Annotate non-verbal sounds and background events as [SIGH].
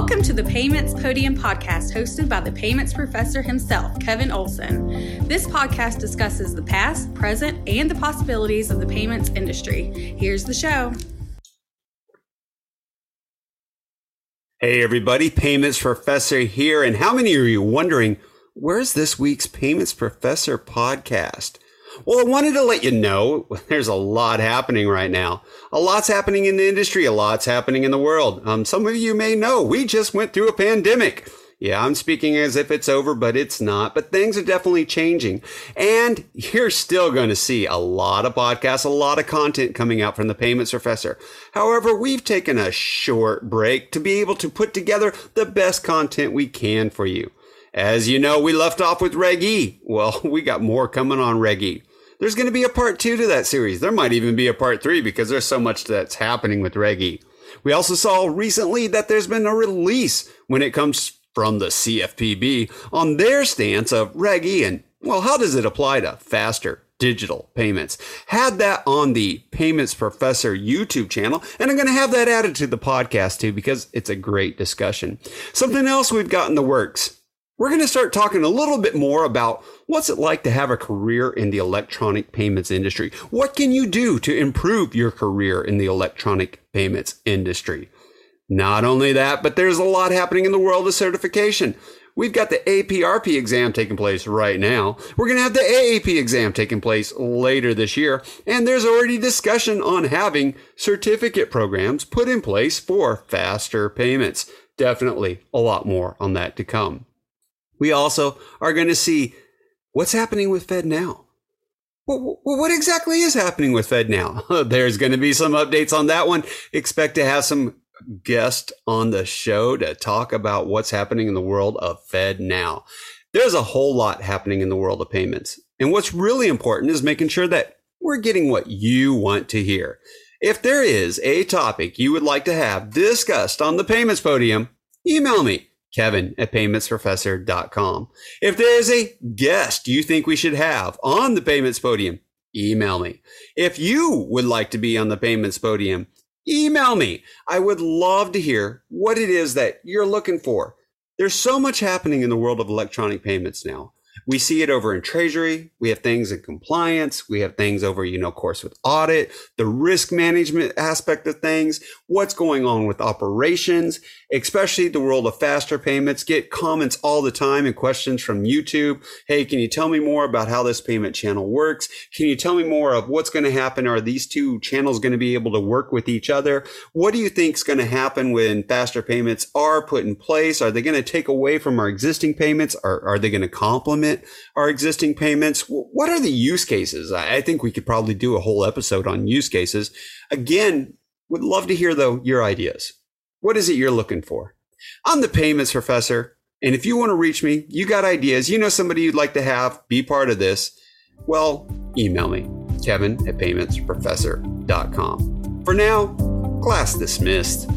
Welcome to the Payments Podium podcast hosted by the payments professor himself, Kevin Olson. This podcast discusses the past, present, and the possibilities of the payments industry. Here's the show. Hey, everybody, Payments Professor here. And how many are you wondering, where's this week's Payments Professor podcast? Well, I wanted to let you know [LAUGHS] there's a lot happening right now. A lot's happening in the industry, a lot's happening in the world. Um, some of you may know we just went through a pandemic. Yeah, I'm speaking as if it's over, but it's not. But things are definitely changing. And you're still going to see a lot of podcasts, a lot of content coming out from the Payments Professor. However, we've taken a short break to be able to put together the best content we can for you. As you know, we left off with Reg E. Well, [LAUGHS] we got more coming on Reg E there's going to be a part two to that series. There might even be a part three because there's so much that's happening with Reg E. We also saw recently that there's been a release when it comes from the CFPB on their stance of Reg E and, well, how does it apply to faster digital payments? Had that on the Payments Professor YouTube channel, and I'm going to have that added to the podcast too because it's a great discussion. Something else we've got in the works we're going to start talking a little bit more about what's it like to have a career in the electronic payments industry. What can you do to improve your career in the electronic payments industry? Not only that, but there's a lot happening in the world of certification. We've got the APRP exam taking place right now. We're going to have the AAP exam taking place later this year. And there's already discussion on having certificate programs put in place for faster payments. Definitely a lot more on that to come. We also are going to see what's happening with FedNow. Well, what exactly is happening with FedNow? [LAUGHS] There's going to be some updates on that one. Expect to have some guests on the show to talk about what's happening in the world of FedNow. There's a whole lot happening in the world of payments. And what's really important is making sure that we're getting what you want to hear. If there is a topic you would like to have discussed on the payments podium, email me kevin at paymentsprofessor.com. If there is a guest you think we should have on the payments podium, email me. If you would like to be on the payments podium, email me. I would love to hear what it is that you're looking for. There's so much happening in the world of electronic payments now. We see it over in treasury. We have things in compliance. We have things over, you know, of course, with audit, the risk management aspect of things, what's going on with operations, especially the world of faster payments. Get comments all the time and questions from YouTube. Hey, can you tell me more about how this payment channel works? Can you tell me more of what's going to happen? Are these two channels going to be able to work with each other? What do you think is going to happen when faster payments are put in place? Are they going to take away from our existing payments? Are, are they going to complement our existing payments? What are the use cases? I think we could probably do a whole episode on use cases. Again, would love to hear though your ideas. What is it you're looking for? I'm the payments professor. And if you want to reach me, you got ideas, you know somebody you'd like to have be part of this, well, email me, kevin at paymentsprofessor.com. For now, class dismissed.